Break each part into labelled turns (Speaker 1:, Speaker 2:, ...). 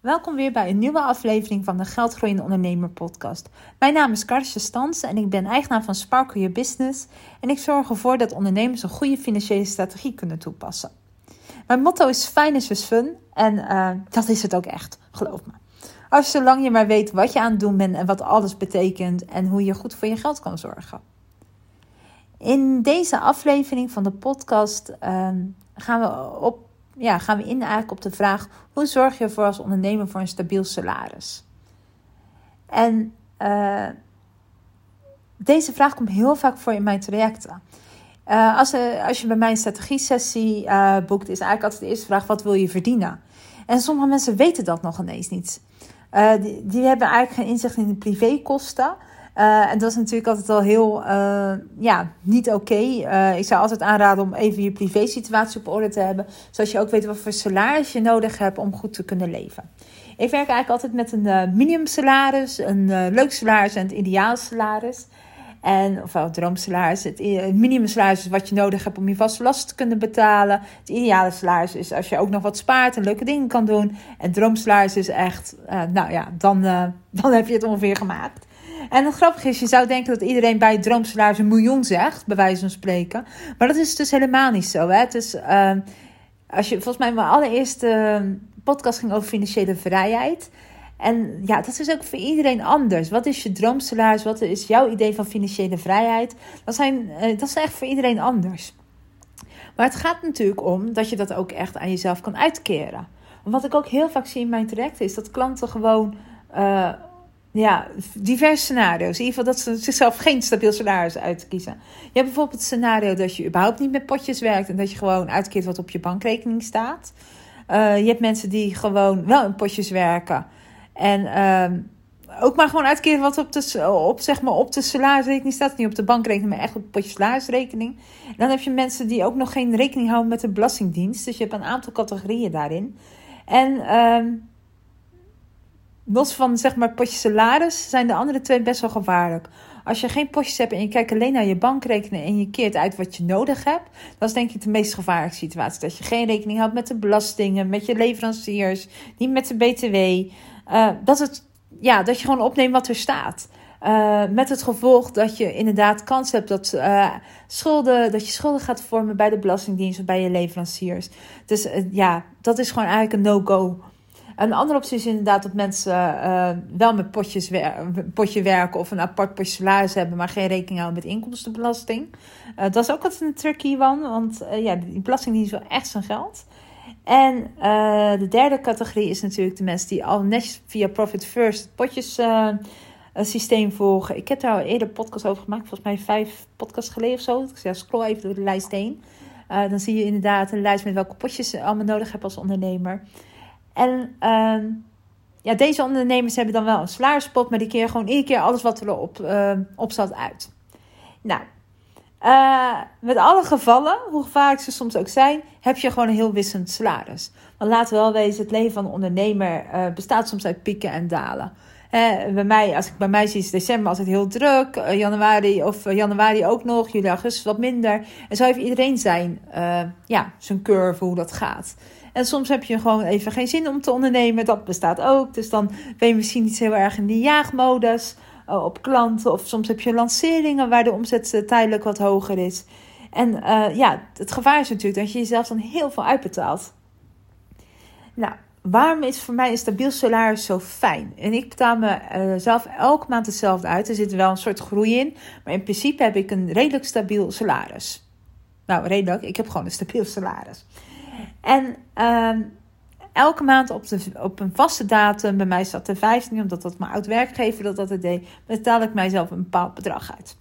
Speaker 1: Welkom weer bij een nieuwe aflevering van de Geldgroeiende Ondernemer podcast. Mijn naam is Karsje Stans en ik ben eigenaar van Sparkle Your Business en ik zorg ervoor dat ondernemers een goede financiële strategie kunnen toepassen. Mijn motto is fijn is fun en uh, dat is het ook echt, geloof me. Als zolang je maar weet wat je aan het doen bent en wat alles betekent en hoe je goed voor je geld kan zorgen. In deze aflevering van de podcast uh, gaan we op ja, gaan we in eigenlijk op de vraag: hoe zorg je ervoor als ondernemer voor een stabiel salaris? En uh, deze vraag komt heel vaak voor in mijn trajecten. Uh, als, uh, als je bij mij een strategie-sessie boekt, is eigenlijk altijd de eerste vraag: wat wil je verdienen? En sommige mensen weten dat nog ineens niet. Die, die, hebben eigenlijk geen inzicht in de privékosten. Uh, en dat is natuurlijk altijd al heel uh, ja, niet oké. Uh, ik zou altijd aanraden om even je privé-situatie op orde te hebben. Zodat je ook weet wat voor salaris je nodig hebt om goed te kunnen leven. Ik werk eigenlijk altijd met een minimum salaris, een leuk salaris en het ideaal salaris. En, ofwel droomsalaris. Het minimum salaris is wat je nodig hebt om je vaste lasten te kunnen betalen. Het ideale salaris is als je ook nog wat spaart en leuke dingen kan doen. En droomsalaris is echt, nou ja, dan, dan heb je het ongeveer gemaakt. En het grappige is, je zou denken dat iedereen bij het droomsalaris een miljoen zegt, bij wijze van spreken. Maar dat is dus helemaal niet zo. Hè? Dus uh, als je, volgens mij mijn allereerste ehm, podcast ging over financiële vrijheid. En ja, dat is ook voor iedereen anders. Wat is je droomsalaris? Wat is jouw idee van financiële vrijheid? Dat, zijn, uh, dat is echt voor iedereen anders. Maar het gaat natuurlijk om dat je dat ook echt aan jezelf kan uitkeren. Wat ik ook heel vaak zie in mijn trajecten is dat klanten gewoon uh, ja, diverse scenario's. In ieder geval dat ze zichzelf geen stabiel salaris uitkiezen. Je hebt bijvoorbeeld het scenario dat je überhaupt niet met potjes werkt en dat je gewoon uitkeert wat op je bankrekening staat. Uh, je hebt mensen die gewoon wel in potjes werken en uh, ook maar gewoon uitkeren wat op de, op, zeg maar, op de salarisrekening staat. Niet op de bankrekening, maar echt op de potje salarisrekening. En dan heb je mensen die ook nog geen rekening houden met de Belastingdienst. Dus je hebt een aantal categorieën daarin. En. Uh, los van zeg maar potje salaris zijn de andere twee best wel gevaarlijk. Als je geen potjes hebt en je kijkt alleen naar je bankrekening en je keert uit wat je nodig hebt, dan is denk ik de meest gevaarlijke situatie. Dat je geen rekening houdt met de belastingen, met je leveranciers, niet met de BTW. Uh, dat, het, ja, dat je gewoon opneemt wat er staat. Uh, met het gevolg dat je inderdaad kans hebt dat, uh, schulden, dat je schulden gaat vormen bij de Belastingdienst of bij je leveranciers. Dus ja, dat is gewoon eigenlijk een no-go. Een andere optie is inderdaad dat mensen uh, wel met potjes potje werken of een apart potje salaris hebben, maar geen rekening houden met inkomstenbelasting. Uh, dat is ook altijd een tricky one, want uh, ja, die belastingdienst wil echt zijn geld. En de derde categorie is natuurlijk de mensen die al netjes via Profit First potjes systeem volgen. Ik heb daar al eerder podcast over gemaakt, volgens mij vijf podcasts geleden of zo. Ik scroll even door de lijst heen. dan zie je inderdaad een lijst met welke potjes je allemaal nodig hebt als ondernemer. En uh, ja, deze ondernemers hebben dan wel een salarisspot, maar die keer gewoon iedere keer alles wat erop uh, op zat uit. Nou, uh, met alle gevallen, hoe gevaarlijk ze soms ook zijn, heb je gewoon een heel wisselend salaris. Want laten we wel wezen, het leven van een ondernemer uh, bestaat soms uit pieken en dalen. bij mij, als ik bij mij zie, is december altijd heel druk. januari of januari ook nog. Juli, augustus wat minder. En zo heeft iedereen zijn, ja, zijn curve, hoe dat gaat. En soms heb je gewoon even geen zin om te ondernemen. Dat bestaat ook. Dus dan ben je misschien niet heel erg in die jaagmodus uh, op klanten. Of soms heb je lanceringen waar de omzet uh, tijdelijk wat hoger is. En uh, ja, het gevaar is natuurlijk dat je jezelf dan heel veel uitbetaalt. Nou, waarom is voor mij een stabiel salaris zo fijn? En ik betaal mezelf elke maand hetzelfde uit. Er zit wel een soort groei in. Maar in principe heb ik een redelijk stabiel salaris. Nou, redelijk. Ik heb gewoon een stabiel salaris. En uh, elke maand op, de, op een vaste datum, bij mij staat de 15, omdat dat mijn oud werkgever dat deed, betaal ik mijzelf een bepaald bedrag uit.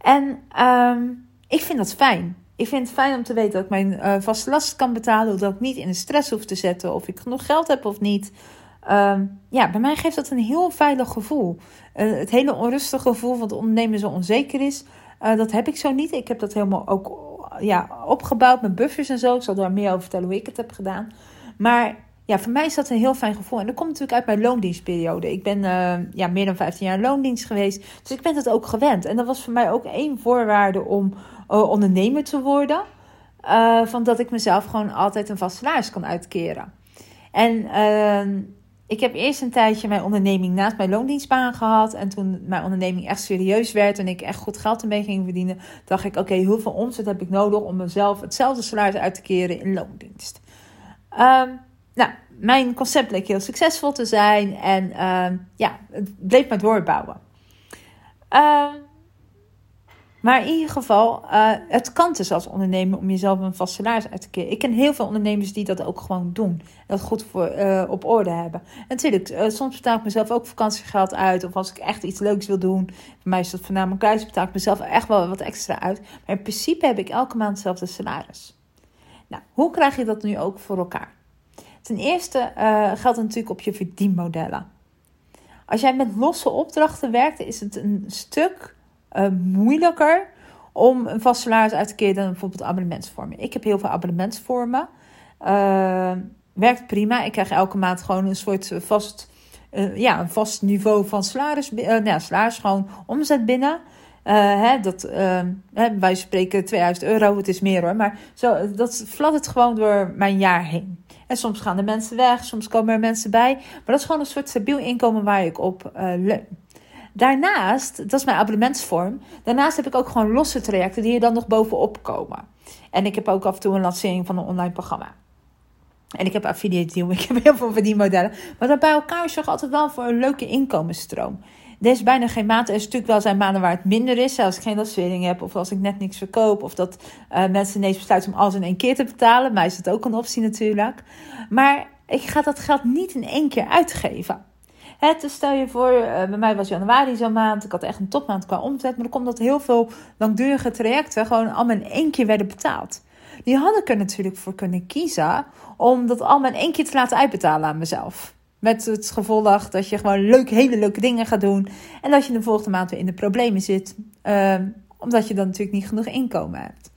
Speaker 1: En um, ik vind dat fijn. Ik vind het fijn om te weten dat ik mijn uh, vaste last kan betalen, dat ik niet in de stress hoef te zetten of ik genoeg geld heb of niet. Um, ja, bij mij geeft dat een heel veilig gevoel. Uh, het hele onrustige gevoel van het ondernemen zo onzeker is, uh, dat heb ik zo niet. Ik heb dat helemaal ook ja, opgebouwd met buffers en zo. Ik zal daar meer over vertellen hoe ik het heb gedaan. Maar ja, voor mij is dat een heel fijn gevoel. En dat komt natuurlijk uit mijn loondienstperiode. Ik ben uh, ja, meer dan 15 jaar loondienst geweest. Dus ik ben het ook gewend. En dat was voor mij ook één voorwaarde om uh, ondernemer te worden. Uh, van dat ik mezelf gewoon altijd een vast salaris kan uitkeren. En ehm, ik heb eerst een tijdje mijn onderneming naast mijn loondienstbaan gehad. En toen mijn onderneming echt serieus werd en ik echt goed geld ermee ging verdienen, dacht ik: oké, hoeveel omzet heb ik nodig om mezelf hetzelfde salaris uit te keren in loondienst? Ehm, nou, mijn concept bleek heel succesvol te zijn en ehm, ja, het bleef maar doorbouwen. Um, maar in ieder geval, uh, het kan dus als ondernemer om jezelf een vast salaris uit te keren. Ik ken heel veel ondernemers die dat ook gewoon doen. Dat goed voor, uh, op orde hebben. En natuurlijk, uh, soms betaal ik mezelf ook vakantiegeld uit. Of als ik echt iets leuks wil doen. Voor mij is dat voornamelijk thuis. Betaal ik mezelf echt wel wat extra uit. Maar in principe heb ik elke maand hetzelfde salaris. Nou, hoe krijg je dat nu ook voor elkaar? Ten eerste geldt het natuurlijk op je verdienmodellen. Als jij met losse opdrachten werkt, is het een stuk uh, moeilijker om een vast salaris uit te keren dan bijvoorbeeld abonnementsvormen. Ik heb heel veel abonnementsvormen. Uh, werkt prima. Ik krijg elke maand gewoon een soort vast, uh, ja, een vast niveau van salaris. Uh, nou salaris, gewoon omzet binnen. hè, dat, hè, wij spreken 2000 euro, het is meer hoor. Maar zo, dat fladdert gewoon door mijn jaar heen. En soms gaan er mensen weg, soms komen er mensen bij. Maar dat is gewoon een soort stabiel inkomen waar ik op leun. Daarnaast, dat is mijn abonnementsvorm. Daarnaast heb ik ook gewoon losse trajecten die er dan nog bovenop komen. En ik heb ook af en toe een lancering van een online programma. En ik heb affiliate deal, ik heb heel veel van die modellen. Maar dat bij elkaar zorgt altijd wel voor een leuke inkomensstroom. Er is bijna geen maand. Er is natuurlijk wel zijn maanden waar het minder is. Als ik geen lancering heb of als ik net niks verkoop. Of dat uh, mensen ineens besluiten om alles in één keer te betalen. Mij is dat ook een optie natuurlijk. Maar ik ga dat geld niet in één keer uitgeven. Het, dus stel je voor, uh, bij mij was januari zo'n maand. Ik had echt een topmaand qua omzet. Maar dan komt dat heel veel langdurige trajecten gewoon allemaal in één keer werden betaald. Die had ik er natuurlijk voor kunnen kiezen om dat allemaal in één keer te laten uitbetalen aan mezelf. Met het gevolg dat je gewoon leuk, hele leuke dingen gaat doen. En dat je de volgende maand weer in de problemen zit. Uh, omdat je dan natuurlijk niet genoeg inkomen hebt.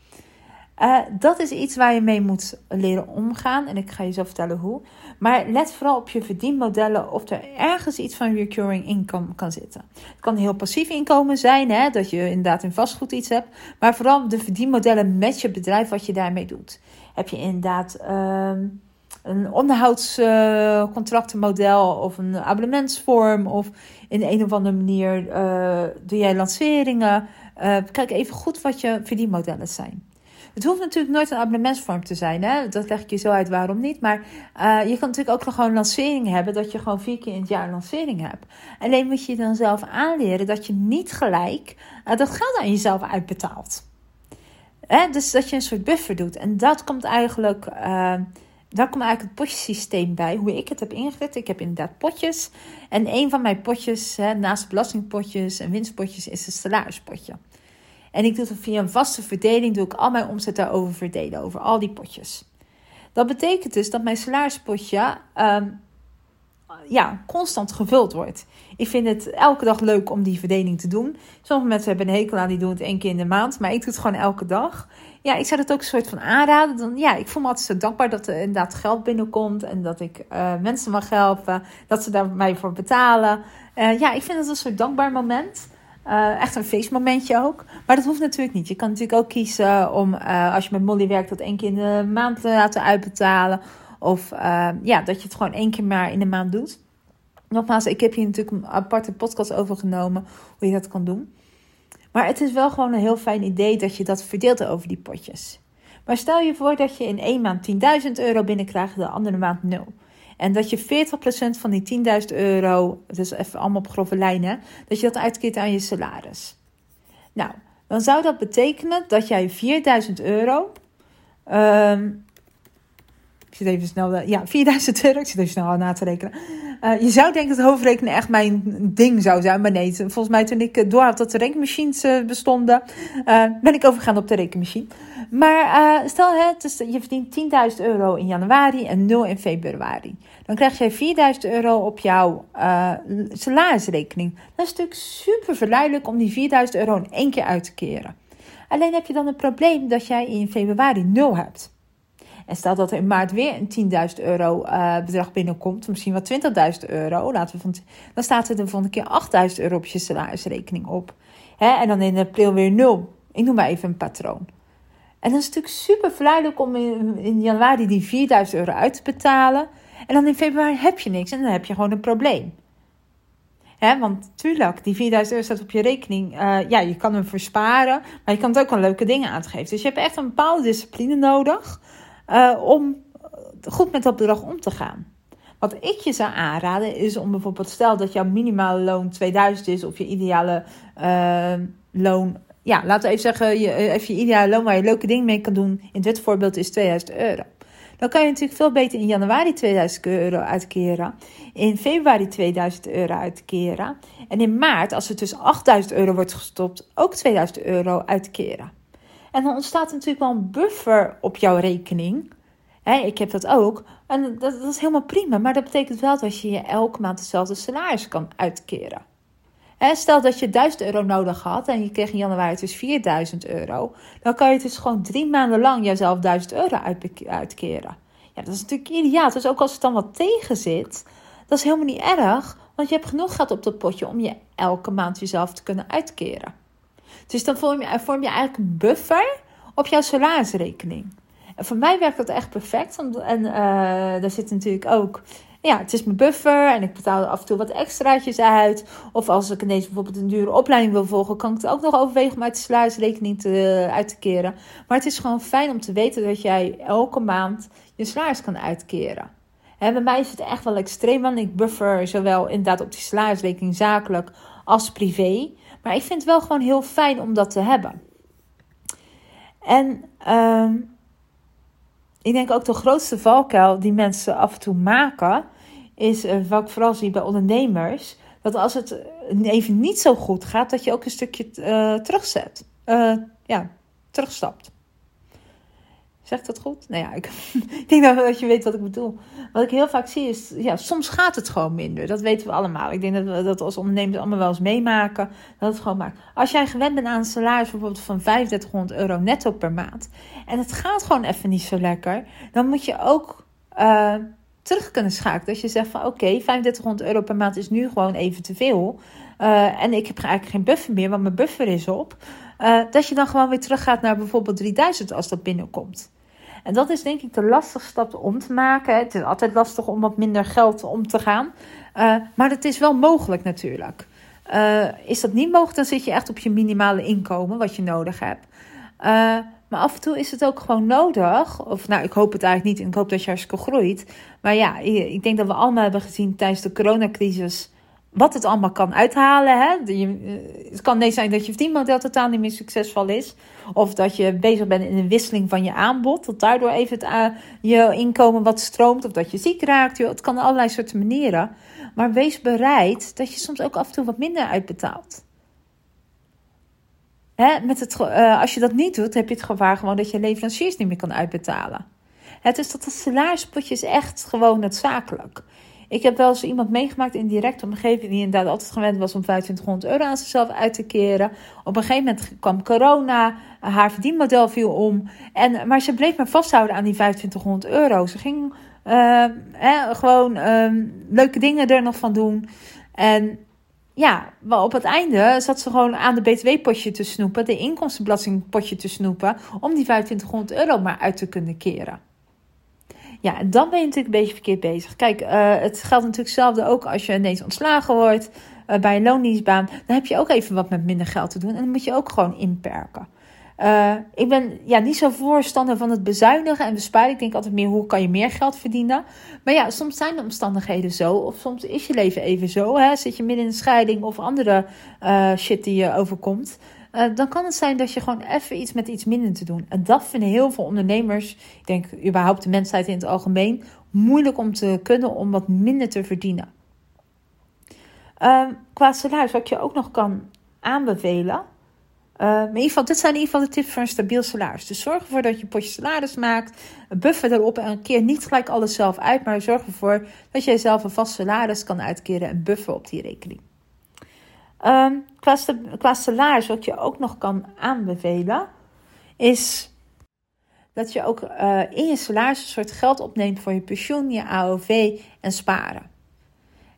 Speaker 1: Uh, dat is iets waar je mee moet leren omgaan. En ik ga je zo vertellen hoe. Maar let vooral op je verdienmodellen of er ergens iets van recurring income kan zitten. Het kan heel passief inkomen zijn, hè, dat je inderdaad in vastgoed iets hebt. Maar vooral de verdienmodellen met je bedrijf, wat je daarmee doet. Heb je inderdaad uh, een onderhoudscontractenmodel uh, of een abonnementsvorm. Of in een of andere manier uh, doe jij lanceringen. Kijk even goed wat je verdienmodellen zijn. Het hoeft natuurlijk nooit een abonnementsvorm te zijn. Hè? Dat leg ik je zo uit waarom niet. Maar uh, je kan natuurlijk ook gewoon een lancering hebben. Dat je gewoon vier keer in het jaar lancering hebt. Alleen moet je dan zelf aanleren dat je niet gelijk uh, dat geld aan jezelf uitbetaalt. Hè? Dus dat je een soort buffer doet. En dat komt eigenlijk... Uh, daar komt eigenlijk het potjesysteem bij, hoe ik het heb ingericht. Ik heb inderdaad potjes. En een van mijn potjes, hè, naast belastingpotjes en winstpotjes, is het salarispotje. En ik doe het via een vaste verdeling, doe ik al mijn omzet daarover verdelen, over al die potjes. Dat betekent dus dat mijn salarispotje um, ja, constant gevuld wordt. Ik vind het elke dag leuk om die verdeling te doen. Sommige mensen hebben een hekel aan, die doen het één keer in de maand. Maar ik doe het gewoon elke dag. Ja, ik zou het ook een soort van aanraden. Dan, ja, ik voel me altijd zo dankbaar dat er inderdaad geld binnenkomt. En dat ik uh, mensen mag helpen. Dat ze daar mij voor betalen. Uh, ja, ik vind het een soort dankbaar moment. Uh, echt een feestmomentje ook. Maar dat hoeft natuurlijk niet. Je kan natuurlijk ook kiezen om, uh, als je met Molly werkt, dat één keer in de maand te laten uitbetalen. Of uh, ja, dat je het gewoon één keer maar in de maand doet. Nogmaals, ik heb hier natuurlijk een aparte podcast over genomen hoe je dat kan doen. Maar het is wel gewoon een heel fijn idee dat je dat verdeelt over die potjes. Maar stel je voor dat je in één maand 10.000 euro binnenkrijgt, de andere maand 0. En dat je 40% van die 10.000 euro, dus even allemaal op grove lijnen, dat je dat uitkeert aan je salaris. Nou, dan zou dat betekenen dat jij 4.000 euro. Um, ik zit even snel. Ja, 4000 euro. Ik zit even snel na te rekenen. Uh, je zou denken dat hoofdrekenen echt mijn ding zou zijn. Maar nee, volgens mij toen ik door had dat de rekenmachines uh, bestonden, ben ik overgegaan op de rekenmachine. Maar stel, hè, dus je verdient 10.000 euro in januari en 0 in februari. Dan krijg jij 4.000 euro op jouw salarisrekening. Dat is natuurlijk super verleidelijk om die 4.000 euro in één keer uit te keren. Alleen heb je dan het probleem dat jij in februari 0 hebt. En stel dat er in maart weer een 10.000 euro uh, bedrag binnenkomt, misschien wel 20.000 euro, laten we van, dan staat er de volgende keer 8.000 euro op je salarisrekening op. Hè? En dan in april weer nul. Ik noem maar even een patroon. En dan is het natuurlijk super verleidelijk om in, in januari die 4000 euro uit te betalen. En dan in februari heb je niks en dan heb je gewoon een probleem. Hè, want tuurlijk, die 4000 euro staat op je rekening. Uh, ja, je kan hem versparen, maar je kan het ook aan leuke dingen uitgeven. Dus je hebt echt een bepaalde discipline nodig uh, om goed met dat bedrag om te gaan. Wat ik je zou aanraden is om bijvoorbeeld, stel dat jouw minimale loon 2000 is of je ideale uh, loon, ja, laten we even zeggen, je, even je ideale loon waar je leuke dingen mee kan doen. In dit voorbeeld is 2000 euro. Dan kan je natuurlijk veel beter in januari 2000 euro uitkeren, in februari 2000 euro uitkeren en in maart, als er tussen 8000 euro wordt gestopt, ook 2000 euro uitkeren. En dan ontstaat natuurlijk wel een buffer op jouw rekening. ik heb dat ook. En dat, dat, is helemaal prima. Maar dat betekent wel dat je je elke maand hetzelfde salaris kan uitkeren. stel dat je 1000 euro nodig had en je kreeg in januari dus 4000 euro. Dan kan je dus gewoon drie maanden lang jezelf 1000 euro uitkeren. Ja, dat is natuurlijk ideaal. Dus ook als het dan wat tegen zit, dat is helemaal niet erg. Want je hebt genoeg geld op dat potje om je elke maand jezelf te kunnen uitkeren. Dus dan vorm je, vorm je eigenlijk een buffer op jouw salarisrekening. En voor mij werkt dat echt perfect. En uh, daar zit natuurlijk ook ja, het is mijn buffer en ik betaal af en toe wat extraatjes uit. Of als ik ineens bijvoorbeeld een dure opleiding wil volgen, kan ik het ook nog overwegen om uit de salarisrekening te, uit te keren. Maar het is gewoon fijn om te weten dat jij elke maand je salaris kan uitkeren. En bij mij is het echt wel extreem, want ik buffer zowel inderdaad op die salarisrekening zakelijk als privé. Maar ik vind het wel gewoon heel fijn om dat te hebben. En uh, ik denk ook de grootste valkuil die mensen af en toe maken, is uh, wat ik vooral zie bij ondernemers, dat als het even niet zo goed gaat, dat je ook een stukje uh, terugzet. Ja, terugstapt. Zegt dat goed? Nou ja, ik, ik denk dat je weet wat ik bedoel. Wat ik heel vaak zie is, ja, soms gaat het gewoon minder. Dat weten we allemaal. Ik denk dat we dat als ondernemers allemaal wel eens meemaken. Dat het gewoon maakt. Als jij gewend bent aan een salaris bijvoorbeeld van 3500 euro netto per maand. En het gaat gewoon even niet zo lekker. Dan moet je ook uh, terug kunnen schakelen. Dat je zegt van oké, okay, 3500 euro per maand is nu gewoon even te veel. Uh, en ik heb eigenlijk geen buffer meer, want mijn buffer is op. Uh, dat je dan gewoon weer teruggaat naar bijvoorbeeld 3000 als dat binnenkomt. En dat is denk ik de lastigste stap om te maken. Het is altijd lastig om wat minder geld om te gaan. Uh, maar het is wel mogelijk natuurlijk. Uh, is dat niet mogelijk, dan zit je echt op je minimale inkomen, wat je nodig hebt. Uh, maar af en toe is het ook gewoon nodig. Of nou, ik hoop het eigenlijk niet en ik hoop dat je hartstikke groeit. Maar ja, ik denk dat we allemaal hebben gezien tijdens de coronacrisis wat het allemaal kan uithalen. Hè? Eh, het kan nee zijn dat je verdienmodel totaal niet meer succesvol is. Of dat je bezig bent in een wisseling van je aanbod. Dat daardoor even het, je inkomen wat stroomt. Of dat je ziek raakt. Het kan allerlei soorten manieren. Maar wees bereid dat je soms ook af en toe wat minder uitbetaalt. Hè? Met het, uh, als je dat niet doet, heb je het gevaar gewoon dat je leveranciers niet meer kan uitbetalen. Het is dat het salarispotje is echt gewoon noodzakelijk. Ik heb wel eens iemand meegemaakt in directe omgeving die inderdaad altijd gewend was om 2500 euro aan zichzelf uit te keren. Op een gegeven moment kwam corona, haar verdienmodel viel om. En, maar ze bleef maar vasthouden aan die 2500 euro. Ze ging uh, gewoon uh, leuke dingen er nog van doen. En ja, op het einde zat ze gewoon aan de btw-potje te snoepen, de inkomstenbelastingpotje te snoepen, om die 2500 euro maar uit te kunnen keren. Ja, dan ben je natuurlijk een beetje verkeerd bezig. Kijk, uh, het geldt natuurlijk hetzelfde ook als je ineens ontslagen wordt uh, bij een loondienstbaan. Dan heb je ook even wat met minder geld te doen. En dan moet je ook gewoon inperken. Uh, ik ben ja, niet zo voorstander van het bezuinigen en besparen. Ik denk altijd meer hoe kan je meer geld verdienen. Maar ja, soms zijn de omstandigheden zo. Of soms is je leven even zo. Hè? Zit je midden in een scheiding of andere shit die je overkomt. Uh, dan kan het zijn dat je gewoon even iets met iets minder te doen. En dat vinden heel veel ondernemers, ik denk überhaupt de mensheid in het algemeen, moeilijk om te kunnen om wat minder te verdienen. Uh, qua salaris, wat je ook nog kan aanbevelen. Maar in ieder geval, dit zijn in ieder geval de tips voor een stabiel salaris. Dus zorg ervoor dat je een potje salaris maakt. Buffer erop en een keer niet gelijk alles zelf uit. Maar zorg ervoor dat jij zelf een vast salaris kan uitkeren en buffer op die rekening. Um, qua, qua salaris, wat je ook nog kan aanbevelen, is dat je ook uh, in je salaris een soort geld opneemt voor je pensioen, je AOV en sparen.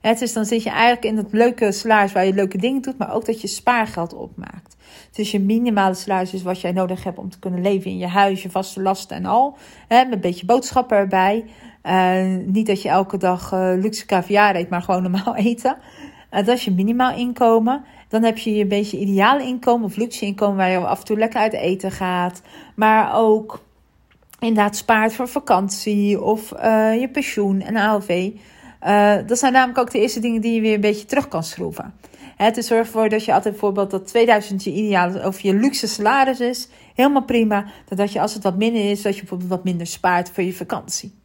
Speaker 1: Het is dan zit je eigenlijk in dat leuke salaris waar je leuke dingen doet, maar ook dat je spaargeld opmaakt. Dus je minimale salaris is wat jij nodig hebt om te kunnen leven in je huis, je vaste lasten en al. Hè, met een beetje boodschappen erbij. Uh, niet dat je elke dag uh, luxe caviar eet, maar gewoon normaal eten. Dat is je minimaal inkomen. Dan heb je een beetje ideale inkomen of luxe inkomen waar je af en toe lekker uit eten gaat. Maar ook inderdaad spaart voor vakantie of je pensioen en AOV. dat zijn namelijk ook de eerste dingen die je weer een beetje terug kan schroeven. Het is zorg ervoor dat je altijd bijvoorbeeld dat 2000 je ideale of je luxe salaris is. Helemaal prima. Dat je als het wat minder is, dat je bijvoorbeeld wat minder spaart voor je vakantie.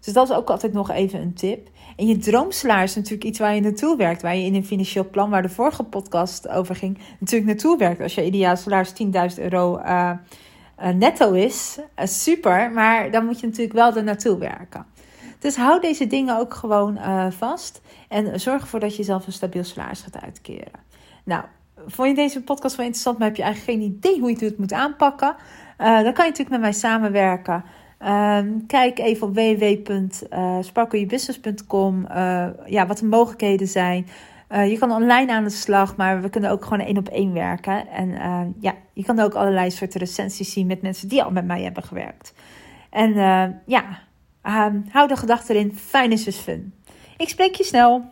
Speaker 1: Dus dat is ook altijd nog even een tip. En je droomsalaris is natuurlijk iets waar je naartoe werkt. Waar je in een financieel plan, waar de vorige podcast over ging, natuurlijk naartoe werkt. Als je ideaal salaris 10.000 euro uh, uh, netto is, uh, super. Maar dan moet je natuurlijk wel er naartoe werken. Dus hou deze dingen ook gewoon vast. En zorg ervoor dat je zelf een stabiel salaris gaat uitkeren. Nou, vond je deze podcast wel interessant, maar heb je eigenlijk geen idee hoe je het moet aanpakken? dan kan je natuurlijk met mij samenwerken. Um, kijk even op www.sparkleyourbusiness.com uh, ja, wat de mogelijkheden zijn. Uh, je kan online aan de slag, maar we kunnen ook gewoon één op één werken. En ja, je kan ook allerlei soorten recensies zien met mensen die al met mij hebben gewerkt. En ja, um, hou de gedachte erin, fijn is dus fun. Ik spreek je snel.